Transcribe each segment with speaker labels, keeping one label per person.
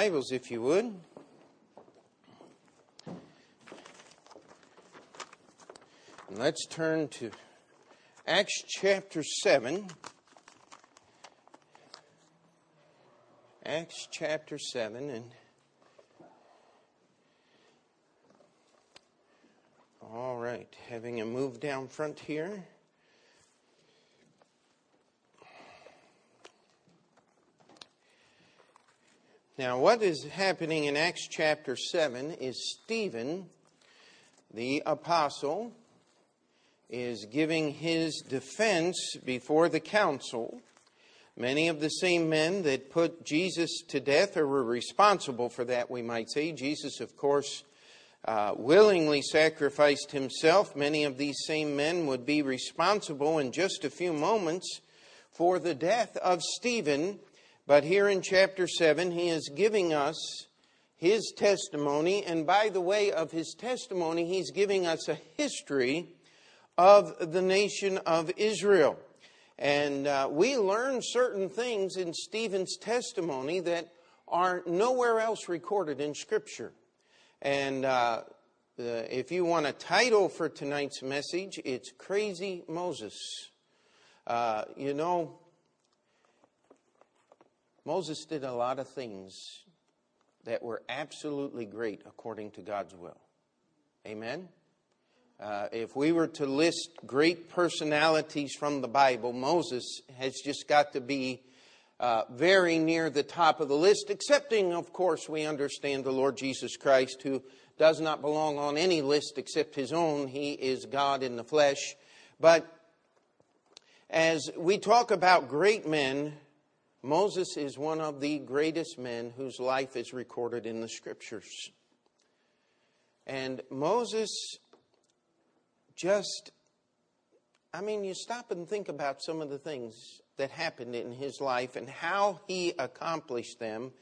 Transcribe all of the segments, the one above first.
Speaker 1: Bibles, if you would. Let's turn to Acts chapter 7. Acts chapter 7 and All right, having a move down front here. Now, what is happening in Acts chapter 7 is Stephen, the apostle, is giving his defense before the council. Many of the same men that put Jesus to death or were responsible for that, we might say. Jesus, of course, uh, willingly sacrificed himself. Many of these same men would be responsible in just a few moments for the death of Stephen but here in chapter 7, he is giving us his testimony. And by the way of his testimony, he's giving us a history of the nation of Israel. And uh, we learn certain things in Stephen's testimony that are nowhere else recorded in Scripture. And uh, if you want a title for tonight's message, it's Crazy Moses. Uh, you know, Moses did a lot of things that were absolutely great according to God's will. Amen? Uh, if we were to list great personalities from the Bible, Moses has just got to be uh, very near the top of the list, excepting, of course, we understand the Lord Jesus Christ, who does not belong on any list except his own. He is God in the flesh. But as we talk about great men, Moses is one of the greatest men whose life is recorded in the scriptures. And Moses just, I mean, you stop and think about some of the things that happened in his life and how he accomplished them.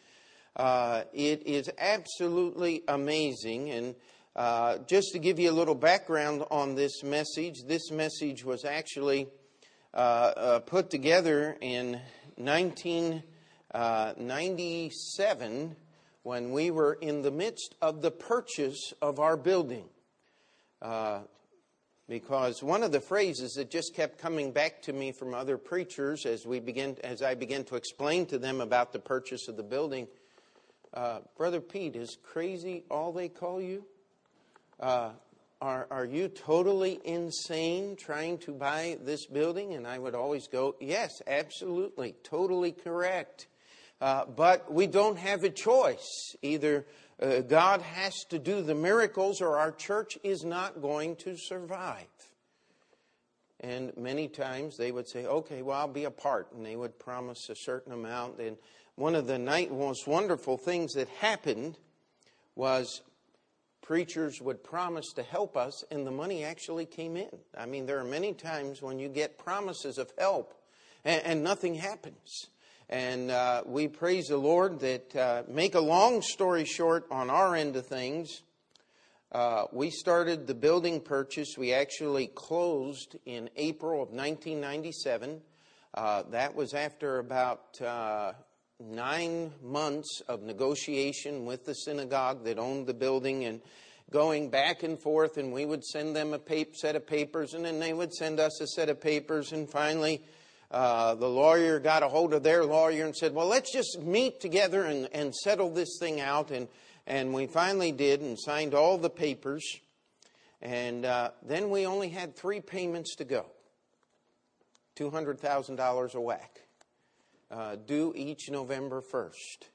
Speaker 1: Uh, it is absolutely amazing. And uh, just to give you a little background on this message, this message was actually uh, uh put together in 1997 uh, when we were in the midst of the purchase of our building. Uh, because one of the phrases that just kept coming back to me from other preachers as we begin, as I began to explain to them about the purchase of the building, uh, Brother Pete, is crazy all they call you? Uh, are, are you totally insane trying to buy this building? And I would always go, Yes, absolutely, totally correct. Uh, but we don't have a choice. Either uh, God has to do the miracles or our church is not going to survive. And many times they would say, okay, well, I'll be a part. And they would promise a certain amount. And one of the most wonderful things that happened was preachers would promise to help us, and the money actually came in. I mean, there are many times when you get promises of help and, and nothing happens. And uh, we praise the Lord that, uh, make a long story short on our end of things, uh, we started the building purchase. We actually closed in April of 1997. Uh, that was after about uh, nine months of negotiation with the synagogue that owned the building and going back and forth, and we would send them a set of papers, and then they would send us a set of papers, and finally, uh, the lawyer got a hold of their lawyer and said, Well, let's just meet together and, and settle this thing out. And, and we finally did and signed all the papers. And uh, then we only had three payments to go $200,000 a whack uh, due each November 1st.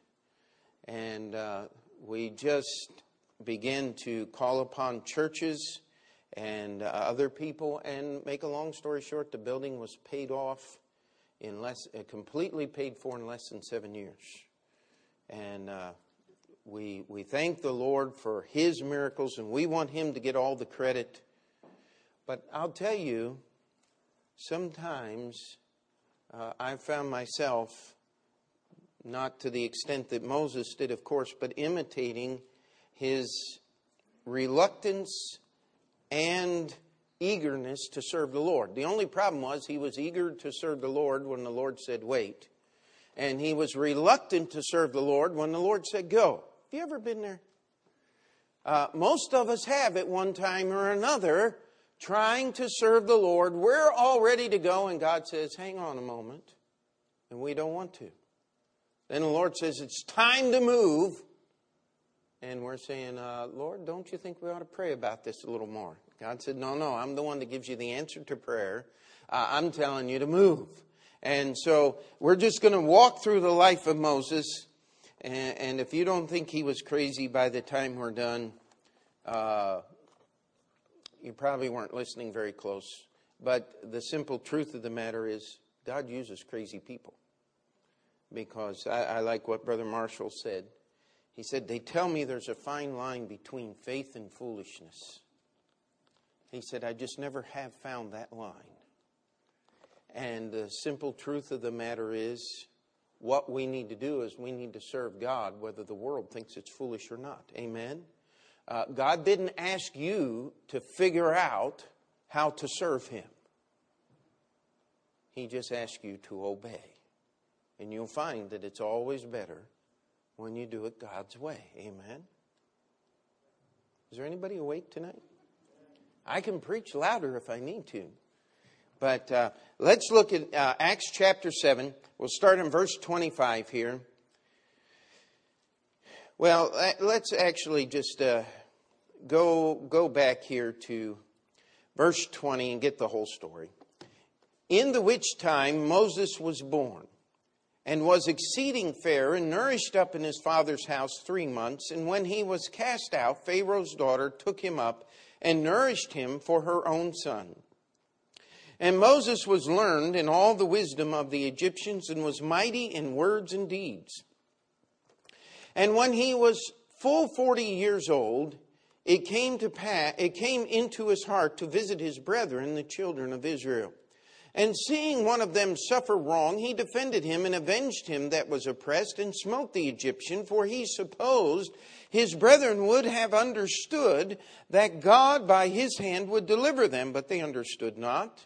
Speaker 1: And uh, we just begin to call upon churches and uh, other people. And make a long story short, the building was paid off in less, uh, completely paid for in less than seven years. And uh, we, we thank the Lord for His miracles, and we want Him to get all the credit. But I'll tell you, sometimes I've found myself, not to the extent that Moses did, of course, but imitating his reluctance and eagerness to serve the Lord. The only problem was he was eager to serve the Lord when the Lord said, wait. and he was reluctant to serve the Lord when the Lord said, Go. Have you ever been there? Uh, most of us have at one time or another trying to serve the Lord. We're all ready to go, and God says, Hang on a moment. And we don't want to. Then the Lord says, It's time to move. And we're saying, uh, Lord, don't you think we ought to pray about this a little more? God said, No, no, I'm the one that gives you the answer to prayer. Uh, I'm telling you to move. And so we're just going to walk through the life of Moses. And, and, if you don't think he was crazy by the time we're done, uh, you probably weren't listening very close. But the simple truth of the matter is, God uses crazy people. Because I, I like what Brother Marshall said. He said, They tell me there's a fine line between faith and foolishness. He said, I just never have found that line. And the simple truth of the matter is, what we need to do is we need to serve God, whether the world thinks it's foolish or not. Amen? Uh, God didn't ask you to figure out how to serve Him, He just asked you to obey. And you'll find that it's always better when you do it God's way. Amen? Is there anybody awake tonight? I can preach louder if I need to. But uh, let's look at uh, Acts chapter 7. We'll start in verse 25 here. Well, uh, let's actually just uh, go, go back here to verse 20 and get the whole story. In the which time Moses was born and was exceeding fair and nourished up in his father's house three months. And when he was cast out, Pharaoh's daughter took him up and nourished him for her own son. And Moses was learned in all the wisdom of the Egyptians and was mighty in words and deeds. And when he was full 40 years old, it came to pass, it came into his heart to visit his brethren, the children of Israel. And seeing one of them suffer wrong, he defended him and avenged him that was oppressed and smote the Egyptian, for he supposed his brethren would have understood that God by his hand would deliver them, but they understood not.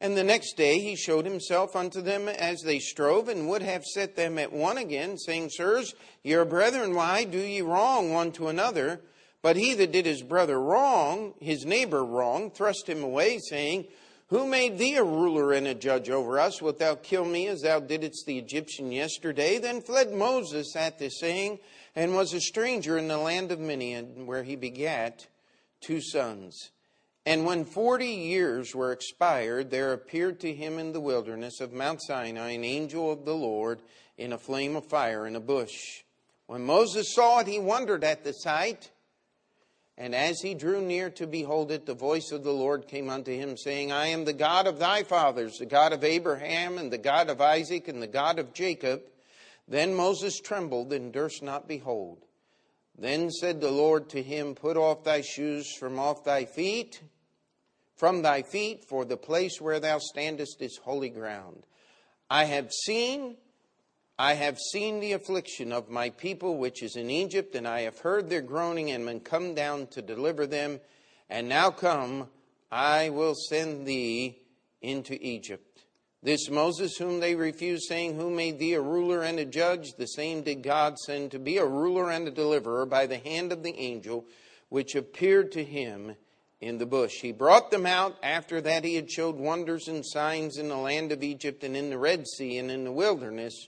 Speaker 1: And the next day he showed himself unto them as they strove, and would have set them at one again, saying, Sirs, your brethren, why do ye wrong one to another? But he that did his brother wrong, his neighbor wrong, thrust him away, saying, Who made thee a ruler and a judge over us? Wilt thou kill me as thou didst the Egyptian yesterday? Then fled Moses at this saying, and was a stranger in the land of Midian, where he begat two sons. And when forty years were expired, there appeared to him in the wilderness of Mount Sinai an angel of the Lord in a flame of fire in a bush. When Moses saw it, he wondered at the sight. And as he drew near to behold it, the voice of the Lord came unto him, saying, I am the God of thy fathers, the God of Abraham, and the God of Isaac, and the God of Jacob. Then Moses trembled and durst not behold. Then said the Lord to him, Put off thy shoes from off thy feet, from thy feet, for the place where thou standest is holy ground. I have seen, I have seen the affliction of my people which is in Egypt, and I have heard their groaning, and am come down to deliver them. And now come, I will send thee into Egypt. This Moses, whom they refused, saying, Who made thee a ruler and a judge? The same did God send to be a ruler and a deliverer by the hand of the angel which appeared to him in the bush. He brought them out after that he had showed wonders and signs in the land of Egypt and in the Red Sea and in the wilderness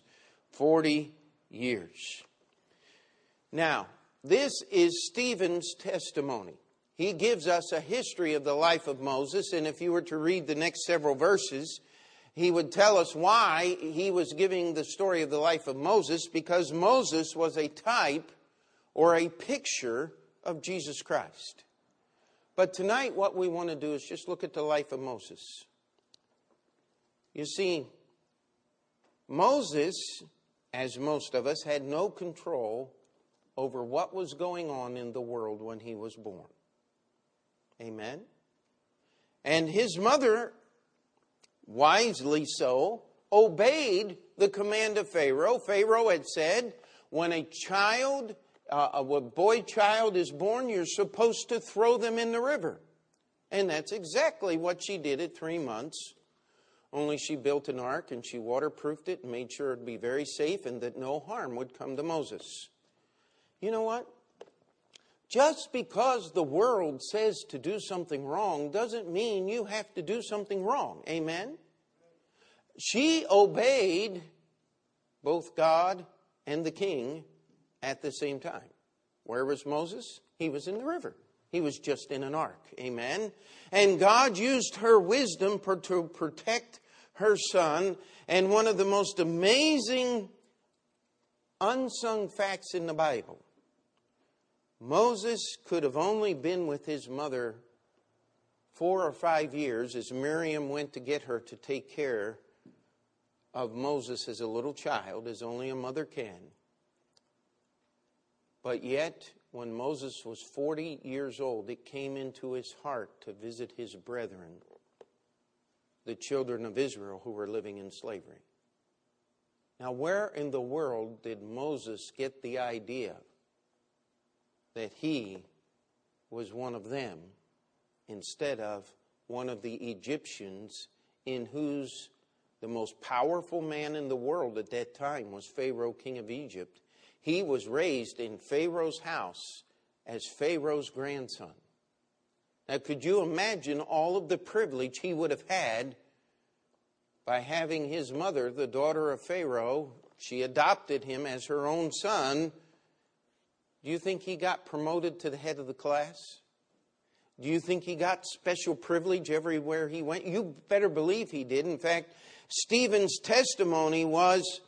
Speaker 1: 40 years. Now, this is Stephen's testimony. He gives us a history of the life of Moses, and if you were to read the next several verses, he would tell us why he was giving the story of the life of Moses, because Moses was a type or a picture of Jesus Christ. But tonight, what we want to do is just look at the life of Moses. You see, Moses, as most of us, had no control over what was going on in the world when he was born. Amen? And his mother, wisely so, obeyed the command of Pharaoh. Pharaoh had said, when a child uh, a boy child is born, you're supposed to throw them in the river. And that's exactly what she did at three months Only she built an ark and she waterproofed it and made sure it'd be very safe and that no harm would come to Moses. You know what? Just because the world says to do something wrong doesn't mean you have to do something wrong. Amen? She obeyed both God and the king at the same time. Where was Moses? He was in the river. He was just in an ark. Amen. And God used her wisdom to protect her son. And one of the most amazing unsung facts in the Bible Moses could have only been with his mother four or five years as Miriam went to get her to take care of Moses as a little child, as only a mother can. But yet, when Moses was 40 years old, it came into his heart to visit his brethren, the children of Israel who were living in slavery. Now, where in the world did Moses get the idea that he was one of them instead of one of the Egyptians in whose the most powerful man in the world at that time was Pharaoh, king of Egypt. He was raised in Pharaoh's house as Pharaoh's grandson. Now, could you imagine all of the privilege he would have had by having his mother, the daughter of Pharaoh, she adopted him as her own son, do you think he got promoted to the head of the class? Do you think he got special privilege everywhere he went? You better believe he did. In fact, Stephen's testimony was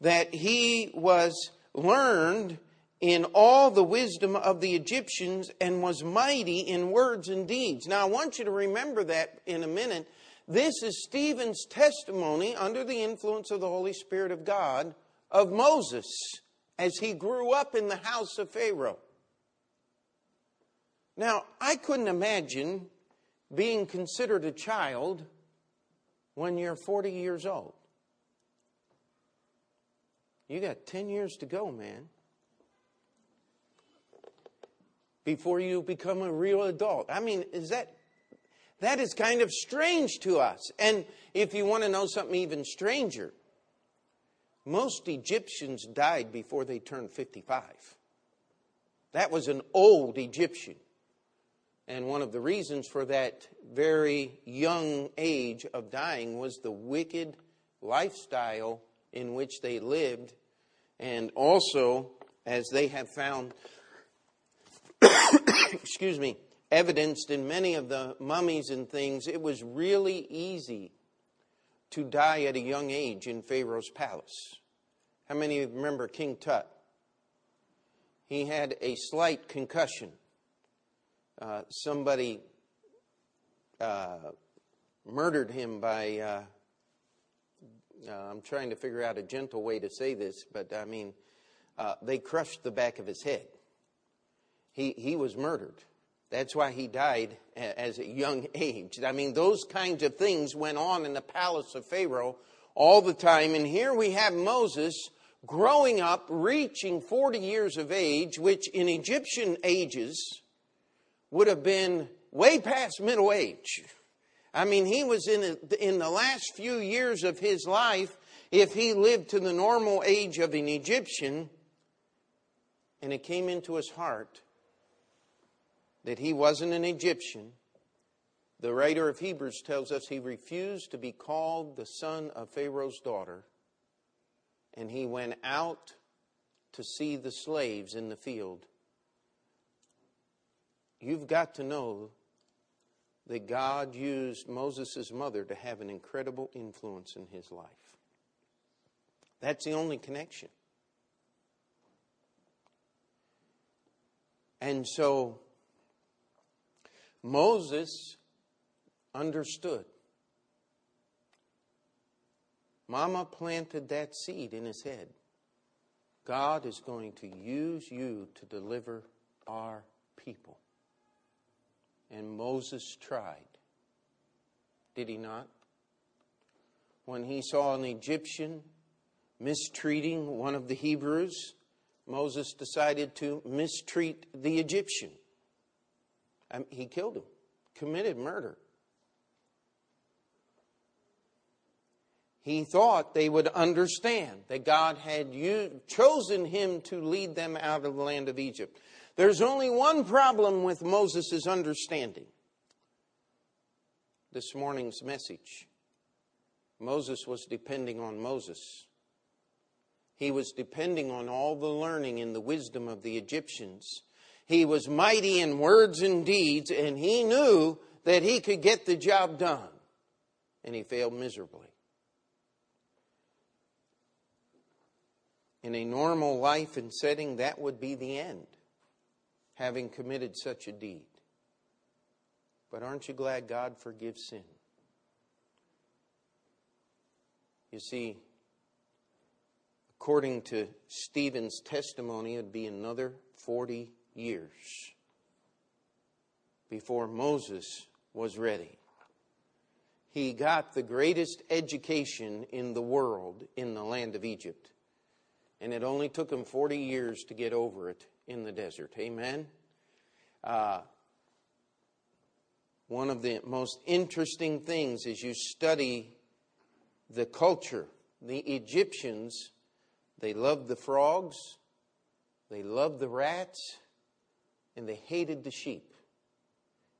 Speaker 1: that he was learned in all the wisdom of the Egyptians and was mighty in words and deeds. Now, I want you to remember that in a minute. This is Stephen's testimony under the influence of the Holy Spirit of God of Moses as he grew up in the house of Pharaoh. Now, I couldn't imagine being considered a child when you're 40 years old. You got 10 years to go, man, before you become a real adult. I mean, is that that is kind of strange to us. And if you want to know something even stranger, most Egyptians died before they turned 55. That was an old Egyptian. And one of the reasons for that very young age of dying was the wicked lifestyle in which they lived, and also as they have found, excuse me, evidenced in many of the mummies and things, it was really easy to die at a young age in Pharaoh's palace. How many remember King Tut? He had a slight concussion. Uh, somebody uh, murdered him by, uh, uh I'm trying to figure out a gentle way to say this, but I mean, uh, they crushed the back of his head. He, he was murdered. That's why he died as a young age. I mean, those kinds of things went on in the palace of Pharaoh all the time. And here we have Moses growing up, reaching 40 years of age, which in Egyptian ages would have been way past middle age. I mean, he was in, a, in the last few years of his life, if he lived to the normal age of an Egyptian, and it came into his heart that he wasn't an Egyptian, the writer of Hebrews tells us he refused to be called the son of Pharaoh's daughter, and he went out to see the slaves in the field. You've got to know that God used Moses' mother to have an incredible influence in his life. That's the only connection. And so Moses understood. Mama planted that seed in his head. God is going to use you to deliver our people. And Moses tried. Did he not? When he saw an Egyptian mistreating one of the Hebrews, Moses decided to mistreat the Egyptian. Um, he killed him, committed murder. he thought they would understand that God had chosen him to lead them out of the land of Egypt. There's only one problem with Moses' understanding. This morning's message. Moses was depending on Moses. He was depending on all the learning and the wisdom of the Egyptians. He was mighty in words and deeds, and he knew that he could get the job done. And he failed miserably. In a normal life and setting, that would be the end, having committed such a deed. But aren't you glad God forgives sin? You see, according to Stephen's testimony, it would be another 40 years before Moses was ready. He got the greatest education in the world in the land of Egypt. And it only took him 40 years to get over it in the desert. Amen? Uh, one of the most interesting things as you study the culture, the Egyptians, they loved the frogs, they loved the rats, and they hated the sheep.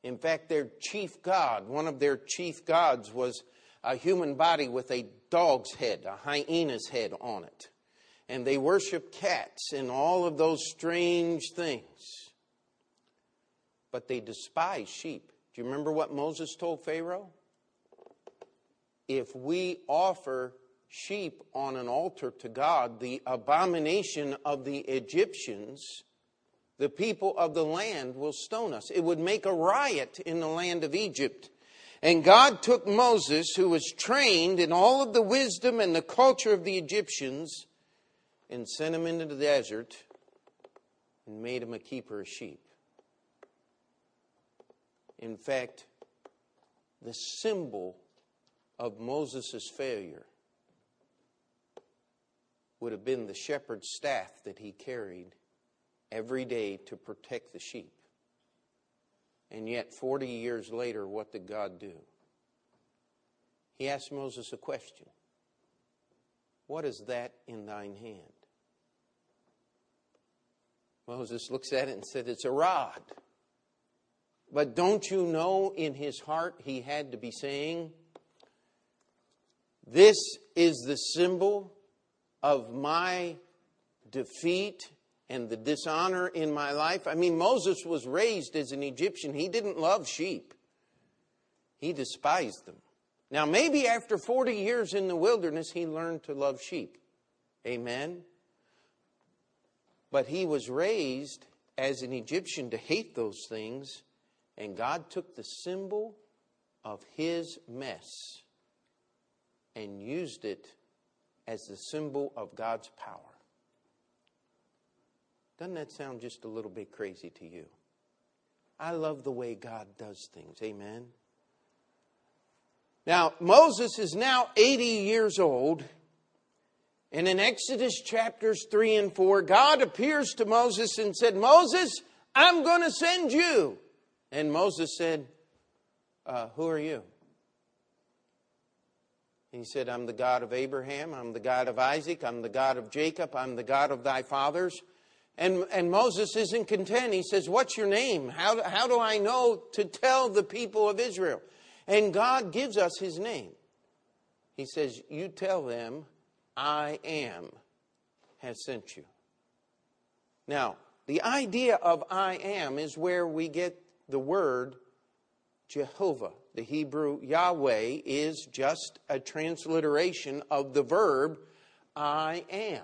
Speaker 1: In fact, their chief god, one of their chief gods, was a human body with a dog's head, a hyena's head on it. And they worshiped cats and all of those strange things. But they despised sheep. Do you remember what Moses told Pharaoh? If we offer sheep on an altar to God, the abomination of the Egyptians, the people of the land will stone us. It would make a riot in the land of Egypt. And God took Moses, who was trained in all of the wisdom and the culture of the Egyptians, and sent him into the desert and made him a keeper of sheep. In fact, the symbol of Moses' failure would have been the shepherd's staff that he carried every day to protect the sheep. And yet, 40 years later, what did God do? He asked Moses a question What is that in thine hand? Moses looks at it and said, It's a rod. But don't you know in his heart he had to be saying, This is the symbol of my defeat and the dishonor in my life. I mean, Moses was raised as an Egyptian. He didn't love sheep, he despised them. Now, maybe after 40 years in the wilderness, he learned to love sheep. Amen. But he was raised as an Egyptian to hate those things, and God took the symbol of his mess and used it as the symbol of God's power. Doesn't that sound just a little bit crazy to you? I love the way God does things. Amen. Now, Moses is now 80 years old. And in Exodus chapters 3 and 4, God appears to Moses and said, Moses, I'm going to send you. And Moses said, uh, Who are you? He said, I'm the God of Abraham, I'm the God of Isaac, I'm the God of Jacob, I'm the God of thy fathers. And, and Moses isn't content. He says, What's your name? How, how do I know to tell the people of Israel? And God gives us his name. He says, You tell them, I am has sent you. Now, the idea of I am is where we get the word Jehovah. The Hebrew Yahweh is just a transliteration of the verb I am.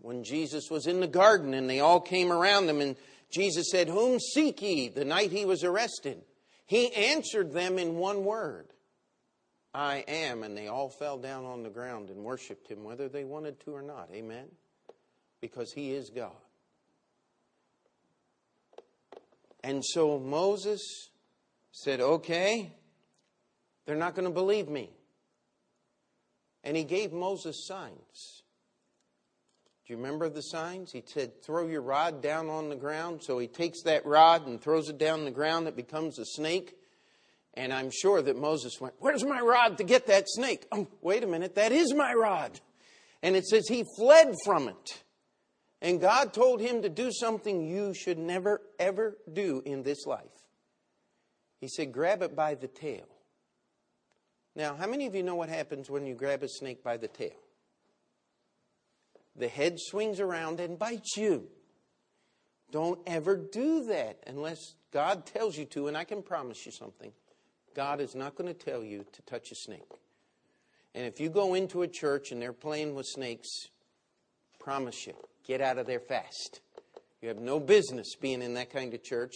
Speaker 1: When Jesus was in the garden and they all came around him, and Jesus said, Whom seek ye? the night he was arrested. He answered them in one word I am. And they all fell down on the ground and worshiped him, whether they wanted to or not. Amen? Because he is God. And so Moses said, Okay, they're not going to believe me. And he gave Moses signs. Do you remember the signs? He said, Throw your rod down on the ground. So he takes that rod and throws it down the ground. It becomes a snake. And I'm sure that Moses went, Where's my rod to get that snake? Oh, wait a minute, that is my rod. And it says he fled from it. And God told him to do something you should never, ever do in this life. He said, Grab it by the tail. Now, how many of you know what happens when you grab a snake by the tail? The head swings around and bites you. Don't ever do that unless God tells you to, and I can promise you something. God is not going to tell you to touch a snake. And if you go into a church and they're playing with snakes, promise you, get out of there fast. You have no business being in that kind of church.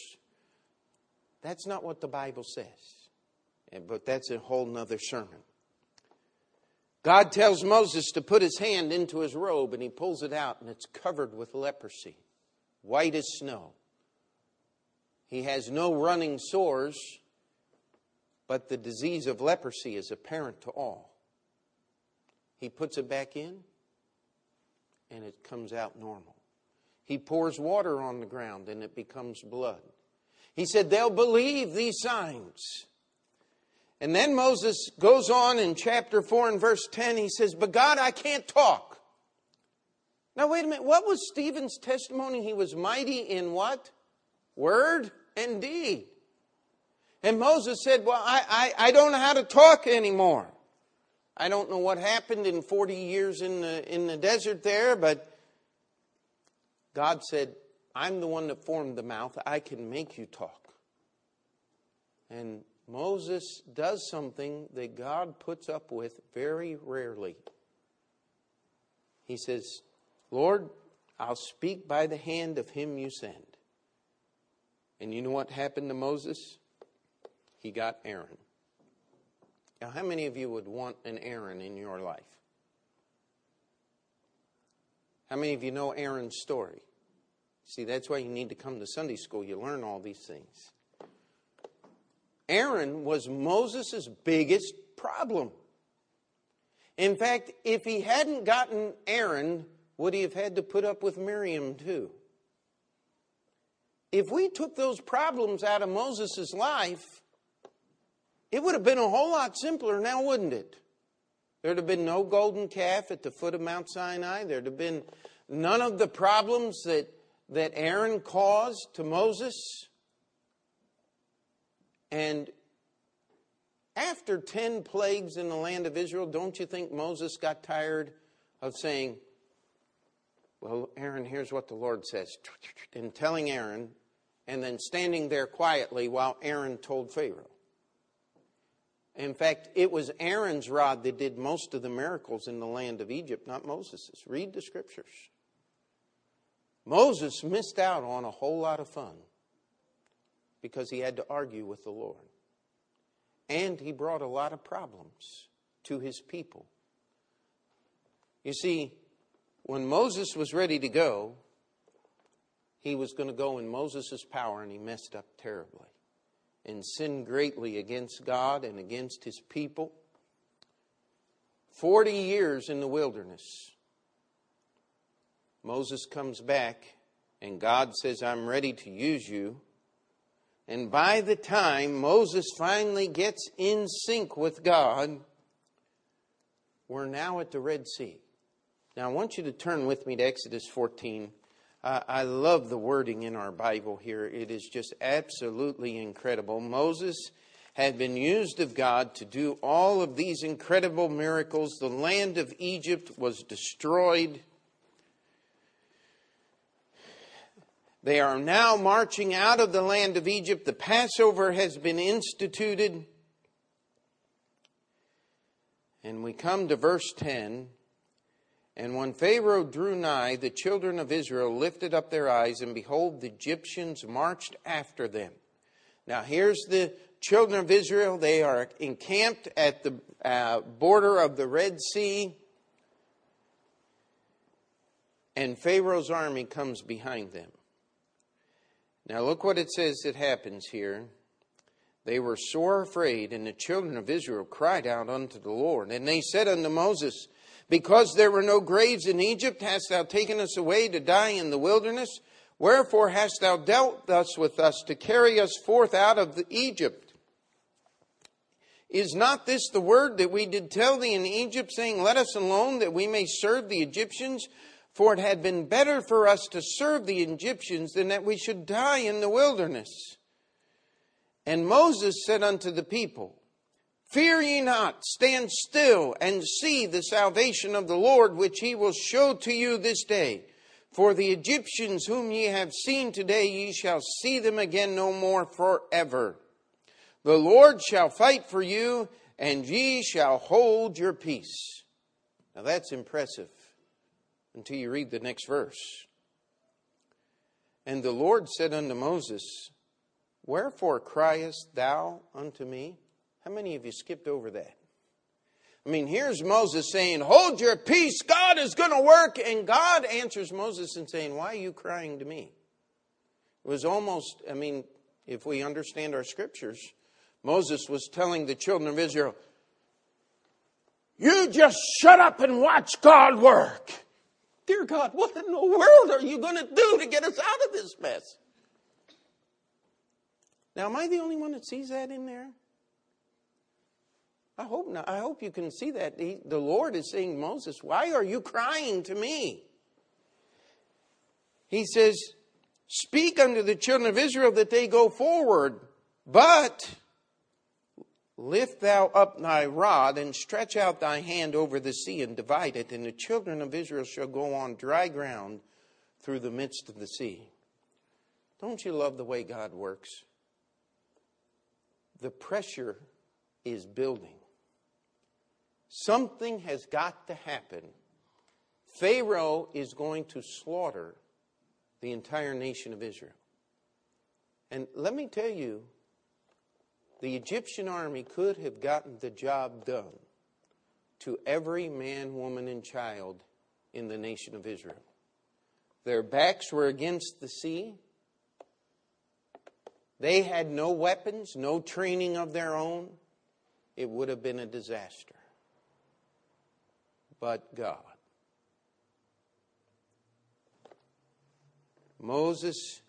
Speaker 1: That's not what the Bible says. But that's a whole nother sermon. God tells Moses to put his hand into his robe, and he pulls it out, and it's covered with leprosy, white as snow. He has no running sores, but the disease of leprosy is apparent to all. He puts it back in, and it comes out normal. He pours water on the ground, and it becomes blood. He said, They'll believe these signs. And then Moses goes on in chapter 4 and verse 10. He says, But God, I can't talk. Now, wait a minute. What was Stephen's testimony? He was mighty in what? Word and deed. And Moses said, Well, I, I, I don't know how to talk anymore. I don't know what happened in 40 years in the, in the desert there, but God said, I'm the one that formed the mouth. I can make you talk. And Moses does something that God puts up with very rarely. He says, Lord, I'll speak by the hand of him you send. And you know what happened to Moses? He got Aaron. Now, how many of you would want an Aaron in your life? How many of you know Aaron's story? See, that's why you need to come to Sunday school. You learn all these things. Aaron was Moses' biggest problem. In fact, if he hadn't gotten Aaron, would he have had to put up with Miriam too? If we took those problems out of Moses' life, it would have been a whole lot simpler now, wouldn't it? There'd have been no golden calf at the foot of Mount Sinai. There'd have been none of the problems that, that Aaron caused to Moses. And after 10 plagues in the land of Israel, don't you think Moses got tired of saying, Well, Aaron, here's what the Lord says, and telling Aaron, and then standing there quietly while Aaron told Pharaoh? In fact, it was Aaron's rod that did most of the miracles in the land of Egypt, not Moses's. Read the scriptures. Moses missed out on a whole lot of fun because he had to argue with the Lord. And he brought a lot of problems to his people. You see, when Moses was ready to go, he was going to go in Moses' power, and he messed up terribly and sinned greatly against God and against his people. Forty years in the wilderness. Moses comes back, and God says, I'm ready to use you. And by the time Moses finally gets in sync with God, we're now at the Red Sea. Now, I want you to turn with me to Exodus 14. Uh, I love the wording in our Bible here. It is just absolutely incredible. Moses had been used of God to do all of these incredible miracles. The land of Egypt was destroyed. They are now marching out of the land of Egypt. The Passover has been instituted. And we come to verse 10. And when Pharaoh drew nigh, the children of Israel lifted up their eyes, and behold, the Egyptians marched after them. Now, here's the children of Israel. They are encamped at the uh, border of the Red Sea. And Pharaoh's army comes behind them. Now, look what it says that happens here. They were sore afraid, and the children of Israel cried out unto the Lord. And they said unto Moses, Because there were no graves in Egypt, hast thou taken us away to die in the wilderness? Wherefore hast thou dealt thus with us to carry us forth out of Egypt? Is not this the word that we did tell thee in Egypt, saying, Let us alone, that we may serve the Egyptians? For it had been better for us to serve the Egyptians than that we should die in the wilderness. And Moses said unto the people, Fear ye not, stand still and see the salvation of the Lord, which he will show to you this day. For the Egyptians whom ye have seen today, ye shall see them again no more forever. The Lord shall fight for you, and ye shall hold your peace. Now that's impressive until you read the next verse. And the Lord said unto Moses, Wherefore criest thou unto me? How many of you skipped over that? I mean, here's Moses saying, Hold your peace, God is going to work. And God answers Moses and saying, Why are you crying to me? It was almost, I mean, if we understand our scriptures, Moses was telling the children of Israel, You just shut up and watch God work. Dear God, what in the world are you going to do to get us out of this mess? Now, am I the only one that sees that in there? I hope not. I hope you can see that. He, the Lord is saying, Moses, why are you crying to me? He says, Speak unto the children of Israel that they go forward, but Lift thou up thy rod and stretch out thy hand over the sea and divide it, and the children of Israel shall go on dry ground through the midst of the sea. Don't you love the way God works? The pressure is building. Something has got to happen. Pharaoh is going to slaughter the entire nation of Israel. And let me tell you, the Egyptian army could have gotten the job done to every man, woman, and child in the nation of Israel. Their backs were against the sea. They had no weapons, no training of their own. It would have been a disaster. But God. Moses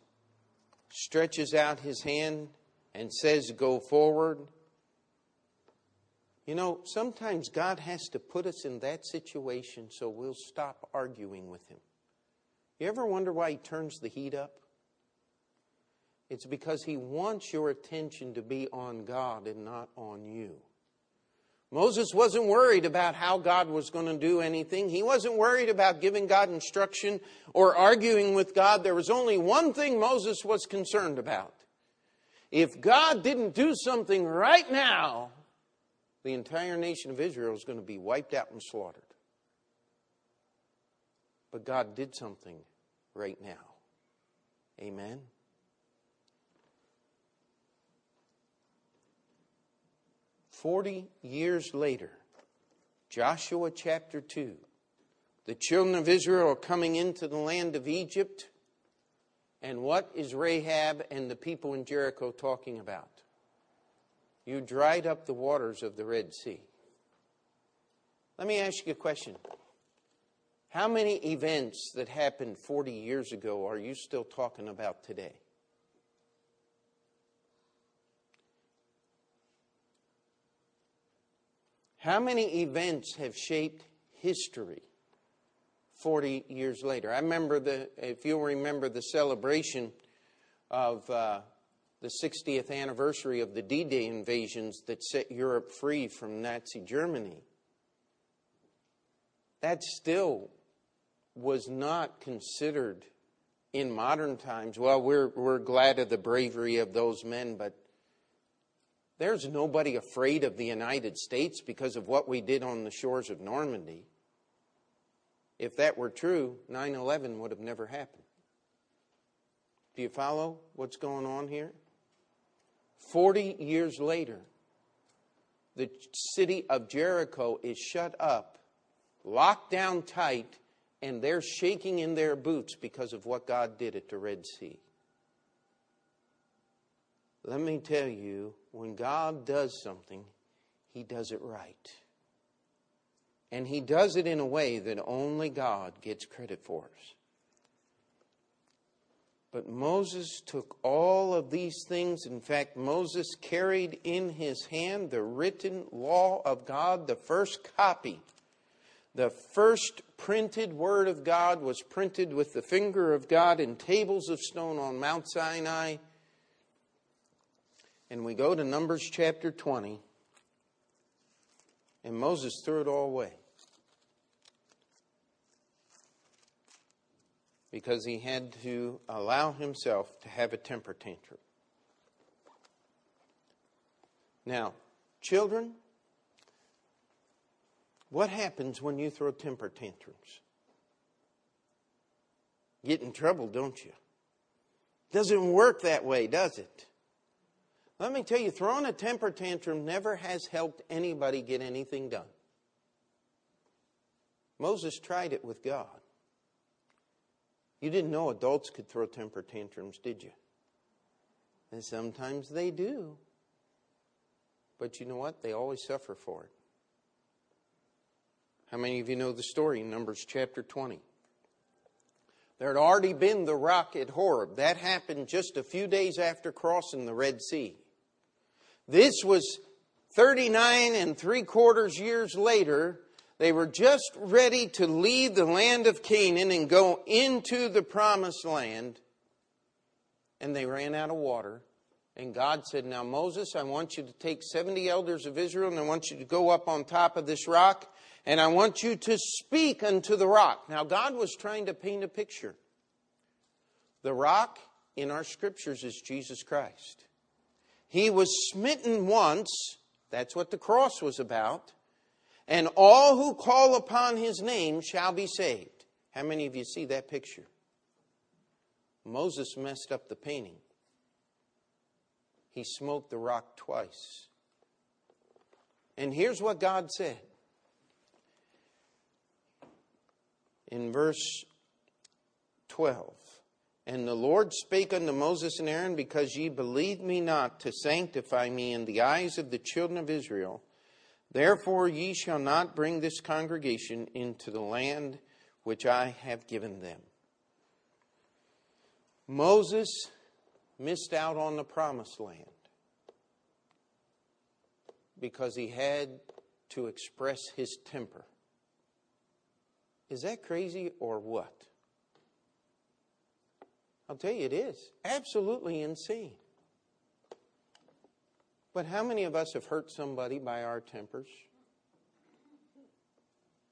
Speaker 1: stretches out his hand and says, Go forward. You know, sometimes God has to put us in that situation so we'll stop arguing with Him. You ever wonder why He turns the heat up? It's because He wants your attention to be on God and not on you. Moses wasn't worried about how God was going to do anything. He wasn't worried about giving God instruction or arguing with God. There was only one thing Moses was concerned about if God didn't do something right now, the entire nation of Israel is going to be wiped out and slaughtered. But God did something right now. Amen. Forty years later, Joshua chapter 2, the children of Israel are coming into the land of Egypt. And what is Rahab and the people in Jericho talking about? You dried up the waters of the Red Sea. Let me ask you a question. How many events that happened 40 years ago are you still talking about today? How many events have shaped history 40 years later. I remember the, if you'll remember the celebration of uh, the 60th anniversary of the D Day invasions that set Europe free from Nazi Germany. That still was not considered in modern times. Well, we're, we're glad of the bravery of those men, but there's nobody afraid of the United States because of what we did on the shores of Normandy. If that were true, 9 11 would have never happened. Do you follow what's going on here? 40 years later, the city of Jericho is shut up, locked down tight, and they're shaking in their boots because of what God did at the Red Sea. Let me tell you, when God does something, He does it right. And he does it in a way that only God gets credit for. Us. But Moses took all of these things. In fact, Moses carried in his hand the written law of God, the first copy. The first printed word of God was printed with the finger of God in tables of stone on Mount Sinai. And we go to Numbers chapter 20. And Moses threw it all away. Because he had to allow himself to have a temper tantrum. Now, children, what happens when you throw temper tantrums? Get in trouble, don't you? Doesn't work that way, does it? Let me tell you, throwing a temper tantrum never has helped anybody get anything done. Moses tried it with God. You didn't know adults could throw temper tantrums, did you? And sometimes they do. But you know what? They always suffer for it. How many of you know the story in Numbers chapter 20? There had already been the rock at Horeb. That happened just a few days after crossing the Red Sea. This was 39 and three quarters years later they were just ready to leave the land of Canaan and go into the promised land, and they ran out of water. And God said, Now, Moses, I want you to take 70 elders of Israel, and I want you to go up on top of this rock, and I want you to speak unto the rock. Now, God was trying to paint a picture. The rock in our scriptures is Jesus Christ. He was smitten once, that's what the cross was about and all who call upon his name shall be saved. How many of you see that picture? Moses messed up the painting. He smoked the rock twice. And here's what God said in verse 12. And the Lord spake unto Moses and Aaron, because ye believed me not to sanctify me in the eyes of the children of Israel Therefore ye shall not bring this congregation into the land which I have given them. Moses missed out on the promised land because he had to express his temper. Is that crazy or what? I'll tell you, it is. Absolutely insane. But how many of us have hurt somebody by our tempers?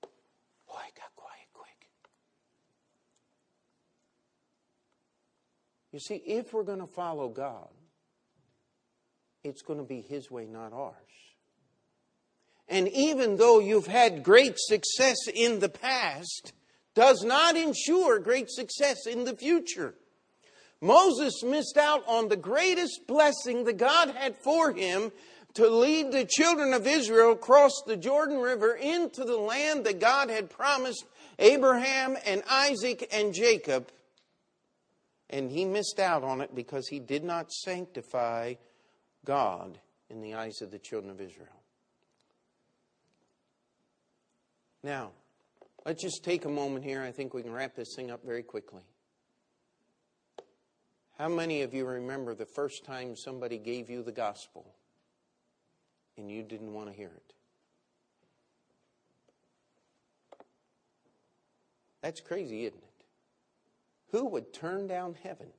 Speaker 1: Boy, I got quiet quick. You see, if we're going to follow God, it's going to be His way, not ours. And even though you've had great success in the past, does not ensure great success in the future. Moses missed out on the greatest blessing that God had for him to lead the children of Israel across the Jordan River into the land that God had promised Abraham and Isaac and Jacob. And he missed out on it because he did not sanctify God in the eyes of the children of Israel. Now, let's just take a moment here. I think we can wrap this thing up very quickly. How many of you remember the first time somebody gave you the gospel and you didn't want to hear it? That's crazy, isn't it? Who would turn down heaven?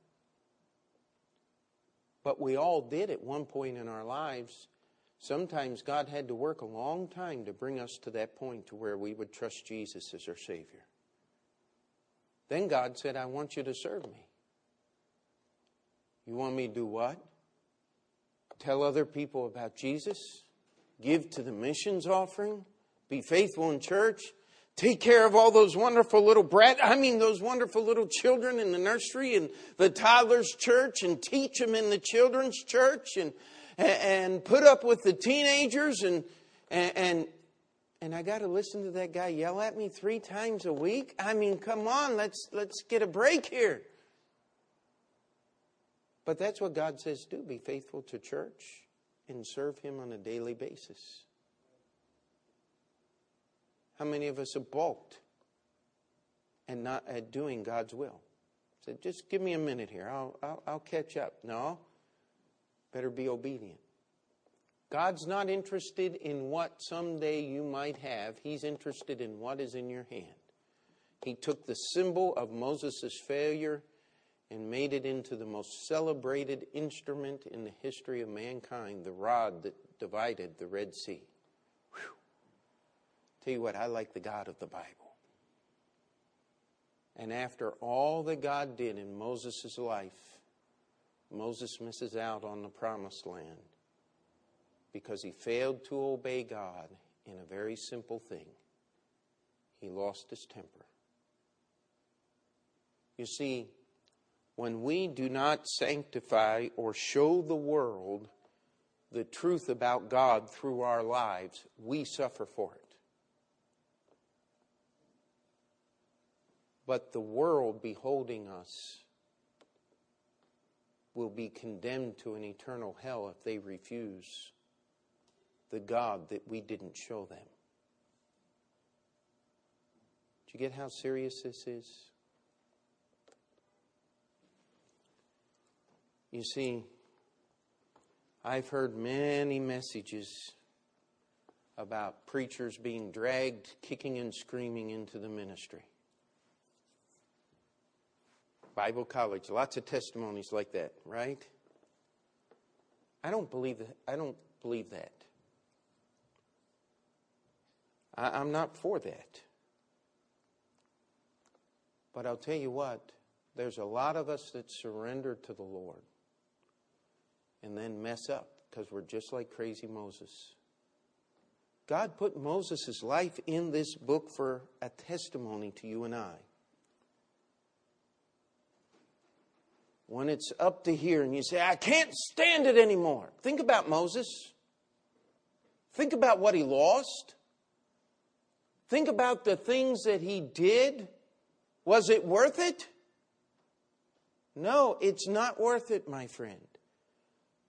Speaker 1: But we all did at one point in our lives. Sometimes God had to work a long time to bring us to that point to where we would trust Jesus as our Savior. Then God said, I want you to serve me. You want me to do what? Tell other people about Jesus? Give to the missions offering? Be faithful in church? Take care of all those wonderful little brat, I mean those wonderful little children in the nursery and the toddlers church and teach them in the children's church and and put up with the teenagers and and and I got to listen to that guy yell at me 3 times a week? I mean, come on, let's let's get a break here. But that's what God says do be faithful to church and serve Him on a daily basis. How many of us have balked and not at doing God's will? Said, just give me a minute here. I'll, I'll, I'll catch up. No. Better be obedient. God's not interested in what someday you might have. He's interested in what is in your hand. He took the symbol of Moses' failure and made it into the most celebrated instrument in the history of mankind, the rod that divided the Red Sea. Whew. Tell you what, I like the God of the Bible. And after all that God did in Moses' life, Moses misses out on the promised land because he failed to obey God in a very simple thing. He lost his temper. You see, when we do not sanctify or show the world the truth about God through our lives, we suffer for it. But the world beholding us will be condemned to an eternal hell if they refuse the God that we didn't show them. Do you get how serious this is? You see, I've heard many messages about preachers being dragged kicking and screaming into the ministry. Bible college, lots of testimonies like that, right? I don't believe that. I don't believe that. I, am not for that. But I'll tell you what, there's a lot of us that surrender to the Lord and then mess up because we're just like crazy Moses. God put Moses' life in this book for a testimony to you and I. When it's up to here and you say, I can't stand it anymore. Think about Moses. Think about what he lost. Think about the things that he did. Was it worth it? No, it's not worth it, my friend.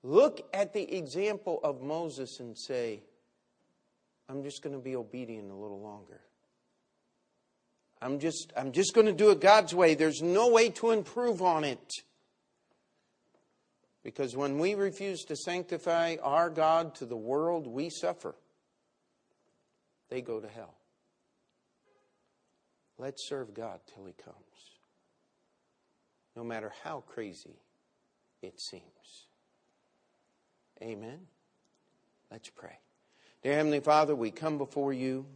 Speaker 1: Look at the example of Moses and say, I'm just going to be obedient a little longer. I'm just, I'm just going to do it God's way. There's no way to improve on it. Because when we refuse to sanctify our God to the world, we suffer. They go to hell. Let's serve God till He comes, no matter how crazy it seems. Amen. Let's pray. Dear Heavenly Father, we come before you.